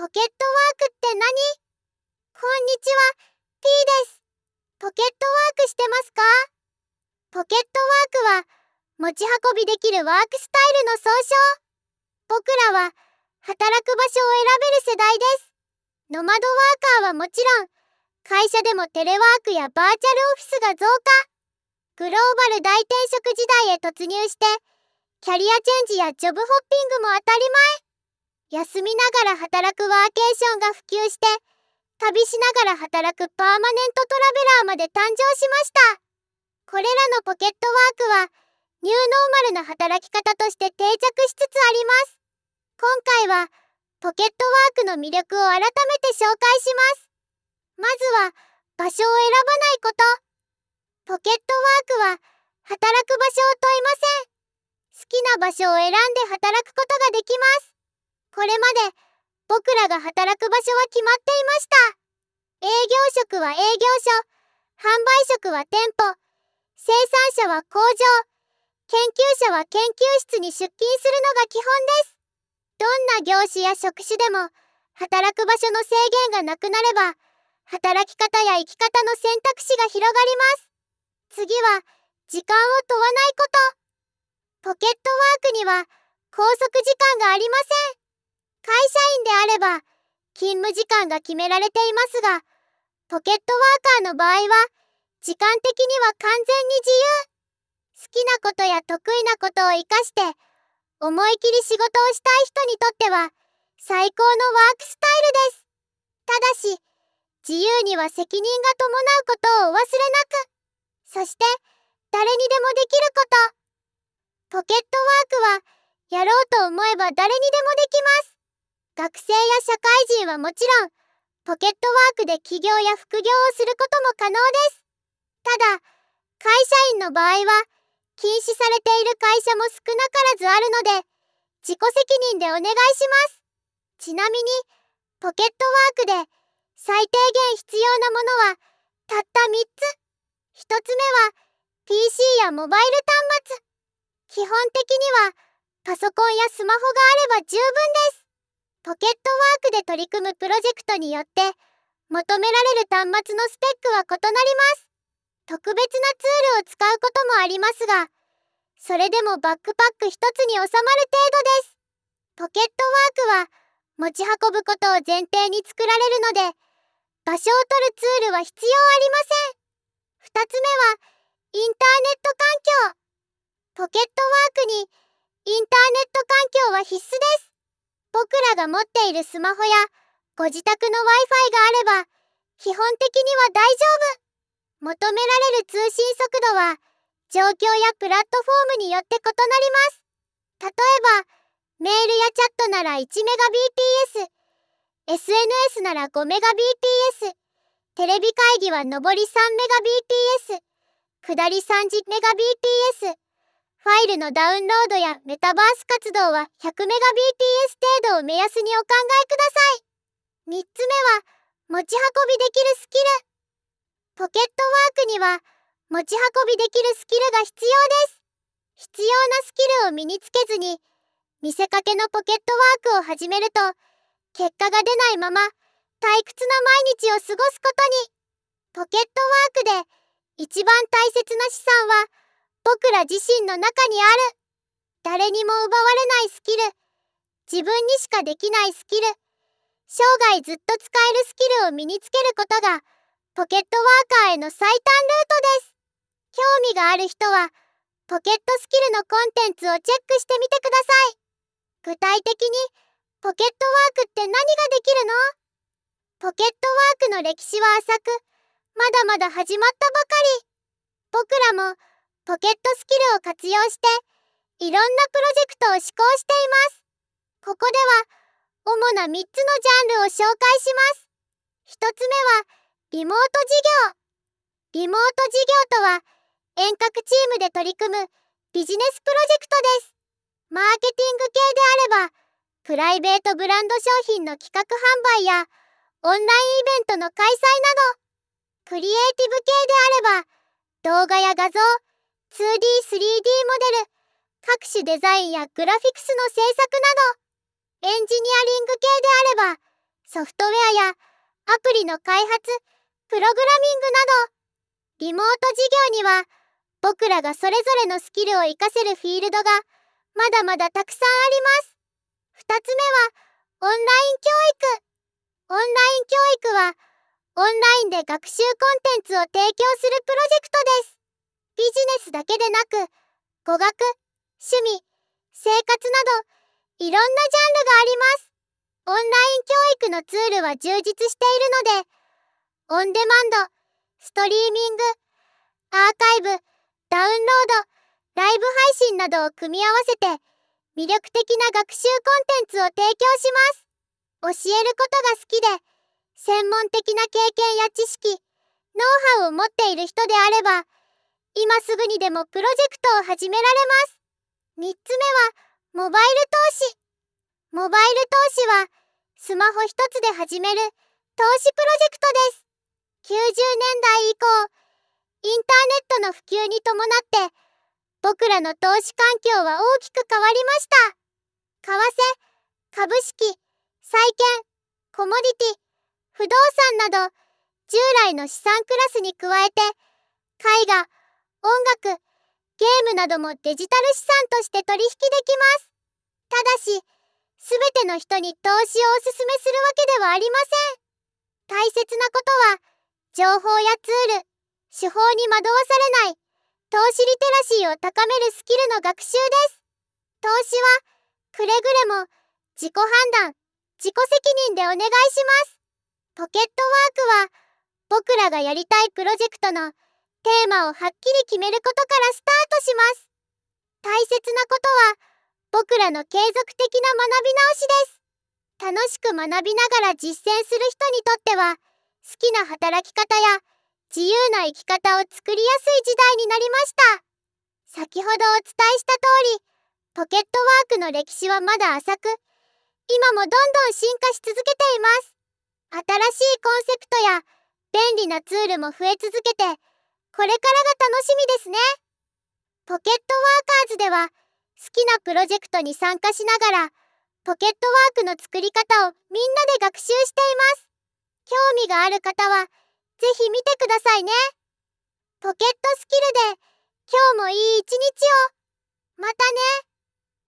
ポケットワークって何？こんにちは、P です。ポケットワークしてますか？ポケットワークは、持ち運びできるワークスタイルの総称。僕らは、働く場所を選べる世代です。ノマドワーカーはもちろん、会社でもテレワークやバーチャルオフィスが増加。グローバル大転職時代へ突入して、キャリアチェンジやジョブホッピングも当たり前。休みながら働くワーケーションが普及して、旅しながら働くパーマネントトラベラーまで誕生しました。これらのポケットワークは、ニューノーマルな働き方として定着しつつあります。今回は、ポケットワークの魅力を改めて紹介します。まずは、場所を選ばないこと。ポケットワークは、働く場所を問いません。好きな場所を選んで働くことができます。これまで、僕らが働く場所は決まっていました。営業職は営業所、販売職は店舗、生産者は工場、研究者は研究室に出勤するのが基本です。どんな業種や職種でも、働く場所の制限がなくなれば、働き方や生き方の選択肢が広がります。次は、時間を問わないこと。ポケットワークには、拘束時間がありません。会社員であれば、勤務時間が決められていますが、ポケットワーカーの場合は、時間的には完全に自由。好きなことや得意なことを活かして、思い切り仕事をしたい人にとっては、最高のワークスタイルです。ただし、自由には責任が伴うことをお忘れなく。そして、誰にでもできること。ポケットワークは、やろうと思えば誰にでもできます。学生や社会人はもちろん、ポケットワークで起業や副業をすることも可能です。ただ、会社員の場合は、禁止されている会社も少なからずあるので、自己責任でお願いします。ちなみに、ポケットワークで最低限必要なものはたった3つ。1つ目は PC やモバイル端末。基本的にはパソコンやスマホがあれば十分です。ポケットワークで取り組むプロジェクトによって求められる端末のスペックは異なります。特別なツールを使うこともありますが、それでもバックパック一つに収まる程度です。ポケットワークは持ち運ぶことを前提に作られるので、場所を取るツールは必要ありません。二つ目は、インターネット環境。ポケットワークにインターネット環境は必須です。僕らが持っているスマホやご自宅の Wi-Fi があれば基本的には大丈夫。求められる通信速度は状況やプラットフォームによって異なります。例えば、メールやチャットなら 1Mbps、SNS なら 5Mbps、テレビ会議は上り 3Mbps、下り 30Mbps、ファイルのダウンロードやメタバース活動は 100Mbps 程度を目安にお考えください。3つ目は、持ち運びできるスキル。ポケットワークには、持ち運びできるスキルが必要です。必要なスキルを身につけずに、見せかけのポケットワークを始めると、結果が出ないまま、退屈な毎日を過ごすことに。ポケットワークで、一番大切な資産は、僕ら自身の中にある。誰にも奪われないスキル。自分にしかできないスキル。生涯ずっと使えるスキルを身につけることが、ポケットワーカーへの最短ルートです。興味がある人は、ポケットスキルのコンテンツをチェックしてみてください。具体的に、ポケットワークって何ができるの？ポケットワークの歴史は浅く、まだまだ始まったばかり。僕らも、ポケットスキルを活用して、いろんなプロジェクトを施行しています。ここでは、主な3つのジャンルを紹介します。1つ目は、リモート事業。リモート事業とは、遠隔チームで取り組むビジネスプロジェクトです。マーケティング系であれば、プライベートブランド商品の企画販売や、オンラインイベントの開催など、クリエイティブ系であれば、動画や画像、2D、3D モデル、各種デザインやグラフィックスの制作など、エンジニアリング系であれば、ソフトウェアやアプリの開発、プログラミングなど、リモート事業には僕らがそれぞれのスキルを活かせるフィールドがまだまだたくさんあります。2つ目は、オンライン教育。オンライン教育は、オンラインで学習コンテンツを提供するプロジェクトです。ビジネスだけでなく、語学、趣味、生活など、いろんなジャンルがあります。オンライン教育のツールは充実しているので、オンデマンド、ストリーミング、アーカイブ、ダウンロード、ライブ配信などを組み合わせて、魅力的な学習コンテンツを提供します。教えることが好きで、専門的な経験や知識、ノウハウを持っている人であれば、今すぐにでもプロジェクトを始められます。3つ目は、モバイル投資。モバイル投資は、スマホ一つで始める投資プロジェクトです。90年代以降、インターネットの普及に伴って、僕らの投資環境は大きく変わりました。為替、株式、債券、コモディティ、不動産など、従来の資産クラスに加えて、絵画、音楽、ゲームなどもデジタル資産として取引できます。ただし、すべての人に投資をおすすめするわけではありません。大切なことは、情報やツール、手法に惑わされない投資リテラシーを高めるスキルの学習です。投資は、くれぐれも、自己判断、自己責任でお願いします。ポケットワークは、僕らがやりたいプロジェクトのテーマをはっきり決めることからスタートします。大切なことは、僕らの継続的な学び直しです。楽しく学びながら実践する人にとっては、好きな働き方や自由な生き方を作りやすい時代になりました。先ほどお伝えした通り、ポケットワークの歴史はまだ浅く、今もどんどん進化し続けています。新しいコンセプトや便利なツールも増え続けて、これからが楽しみですね。ポケットワーカーズでは、好きなプロジェクトに参加しながら、ポケットワークの作り方をみんなで学習しています。興味がある方は、ぜひ見てくださいね。ポケットスキルで今日もいい一日を。またね。